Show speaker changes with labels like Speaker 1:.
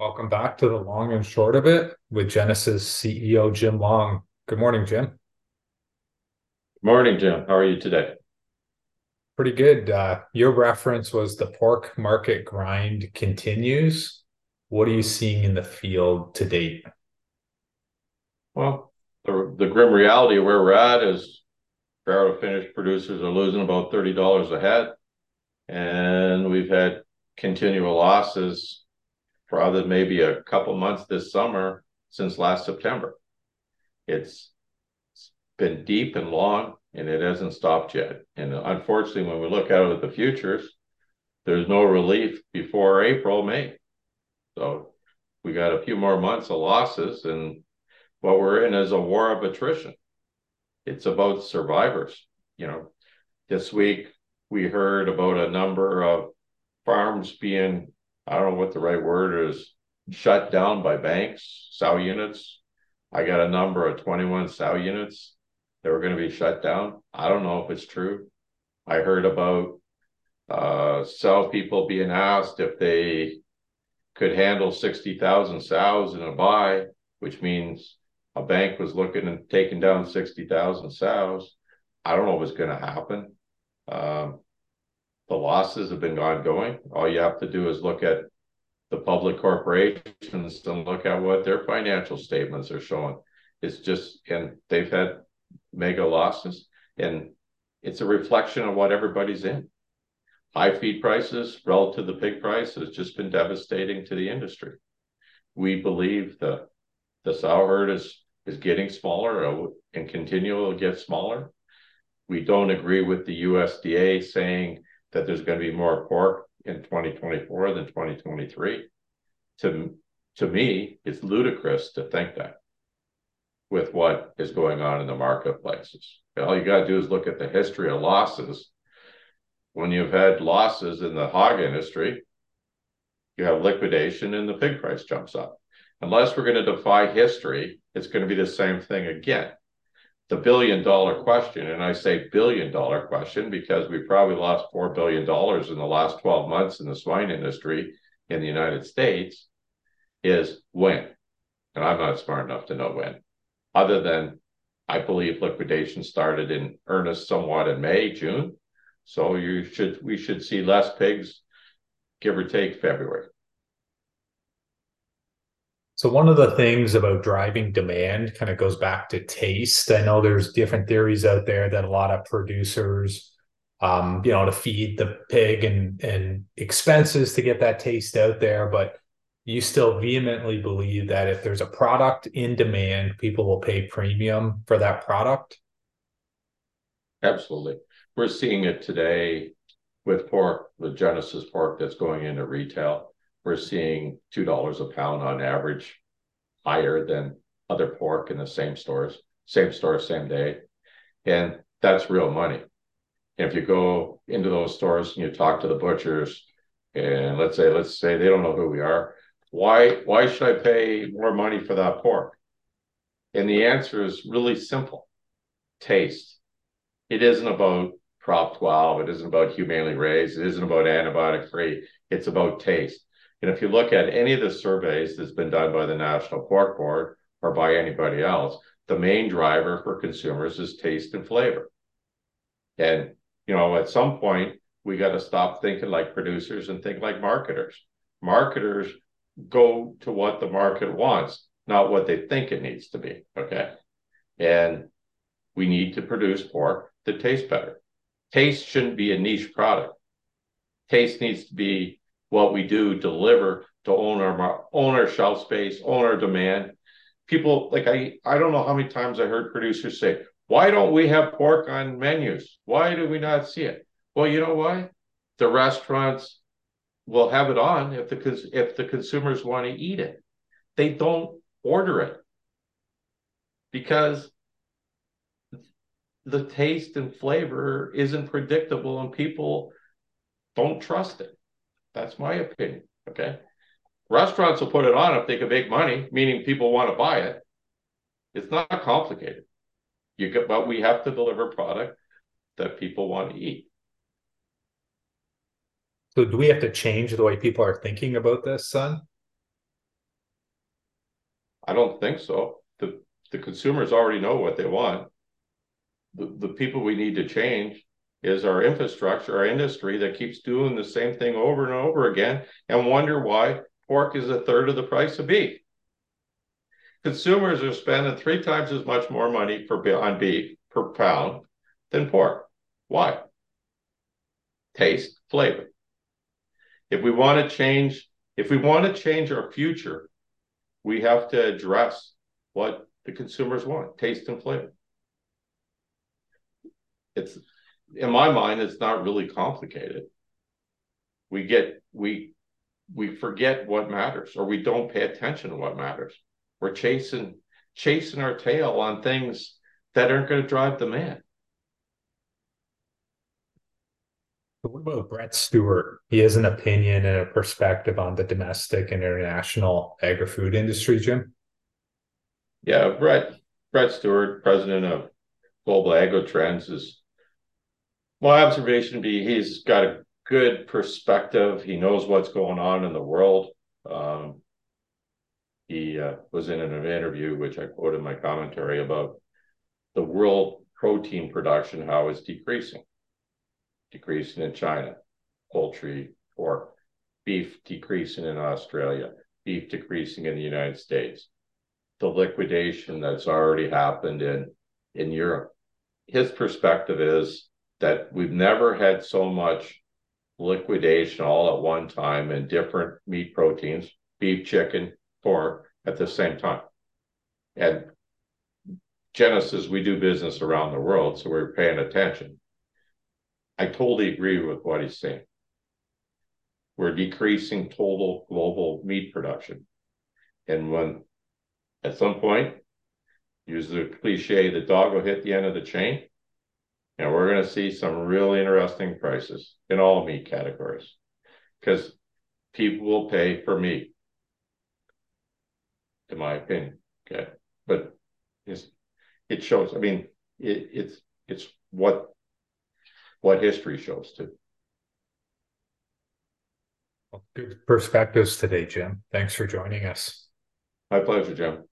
Speaker 1: Welcome back to the long and short of it with Genesus CEO Jim Long. Good morning, Jim.
Speaker 2: Good Morning, Jim. How are you today?
Speaker 1: Pretty good. Uh, your reference was the pork market grind continues. What are you seeing in the field to date?
Speaker 2: Well, the, the grim reality of where we're at is farrow to finish producers are losing about $30 a head. And we've had continual losses other maybe a couple months this summer since last September. It's, it's been deep and long, and it hasn't stopped yet. And unfortunately, when we look out at the futures, there's no relief before April, May. So we got a few more months of losses, and what we're in is a war of attrition. It's about survivors. You know, this week we heard about a number of farms being, I don't know what the right word is, shut down by banks, sow units. I got a number of 21 sow units that were going to be shut down. I don't know if it's true. I heard about uh, sow people being asked if they could handle 60,000 sows in a buy, which means a bank was looking and taking down 60,000 sows. I don't know what's going to happen. Um, the losses have been ongoing. All you have to do is look at the public corporations and look at what their financial statements are showing. It's just, and they've had mega losses, and it's a reflection of what everybody's in. High feed prices relative to the pig price has just been devastating to the industry. We believe the the sow herd is is getting smaller and continue to get smaller. We don't agree with the USDA saying that there's going to be more pork in 2024 than 2023. To to me, it's ludicrous to think that with what is going on in the marketplaces. All you got to do is look at the history of losses. When you've had losses in the hog industry, you have liquidation and the pig price jumps up. Unless we're going to defy history, it's going to be the same thing again. The billion dollar question, and I say billion dollar question because we probably lost $4 billion in the last 12 months in the swine industry in the United States, is when. And I'm not smart enough to know when other than I believe liquidation started in earnest somewhat in May, June. So you should we should see less pigs, give or take February.
Speaker 1: So one of the things about driving demand kind of goes back to taste. I know there's different theories out there that a lot of producers, um, you know, to feed the pig and and expenses to get that taste out there, but you still vehemently believe that if there's a product in demand, people will pay premium for that product?
Speaker 2: Absolutely. We're seeing it today with pork, with Genesus pork that's going into retail. We're seeing $2 a pound on average higher than other pork in the same stores, same store, same day. And that's real money. And if you go into those stores and you talk to the butchers, and let's say, let's say they don't know who we are, why why should I pay more money for that pork? And the answer is really simple. Taste. It isn't about Prop 12. It isn't about humanely raised. It isn't about antibiotic free. It's about taste. And if you look at any of the surveys that's been done by the National Pork Board or by anybody else, the main driver for consumers is taste and flavor. And, you know, at some point, we got to stop thinking like producers and think like marketers. Marketers go to what the market wants, not what they think it needs to be. Okay. And we need to produce pork that tastes better. Taste shouldn't be a niche product. Taste needs to be what we do, deliver to own our own our shelf space, own our demand. People like I I don't know how many times I heard producers say, why don't we have pork on menus? Why do we not see it? Well, you know why? The restaurants will have it on if the if the consumers want to eat it. They don't order it because the taste and flavor isn't predictable and people don't trust it. That's my opinion. Okay. Restaurants will put it on if they can make money, meaning people want to buy it. It's not complicated. You get, but we have to deliver product that people want to eat.
Speaker 1: So do we have to change the way people are thinking about this, son?
Speaker 2: I don't think so. The the consumers already know what they want. The the people we need to change is our infrastructure, our industry that keeps doing the same thing over and over again and wonder why pork is a third of the price of beef. Consumers are spending three times as much more money for on beef per pound than pork. Why? Taste, flavor. If we want to change, if we want to change our future, we have to address what the consumers want, taste and flavor. It's in my mind, it's not really complicated. We get we we forget what matters, or we don't pay attention to what matters. We're chasing chasing our tail on things that aren't going to drive the demand.
Speaker 1: What about Brett Stuart? He has an opinion and a perspective on the domestic and international agri-food industry, Jim.
Speaker 2: Yeah, Brett Brett Stuart, president of Global AgriTrends, is my observation be he's got a good perspective. He knows what's going on in the world. Um, he uh, was in an interview, which I quoted in my commentary about the world protein production, how it's decreasing, decreasing in China, poultry, pork, beef decreasing in Australia, beef decreasing in the United States, the liquidation that's already happened in in Europe. His perspective is that we've never had so much liquidation all at one time in different meat proteins, beef, chicken, pork at the same time. And Genesus, we do business around the world, so we're paying attention. I totally agree with what he's saying. We're decreasing total global meat production. And when at some point, use the cliche, the dog will hit the end of the chain, and we're going to see some really interesting prices in all meat categories because people will pay for meat, in my opinion. Okay. But it's, it shows, I mean, it, it's, it's what, what history shows too.
Speaker 1: Well, good perspectives today, Jim. Thanks for joining us.
Speaker 2: My pleasure, Jim.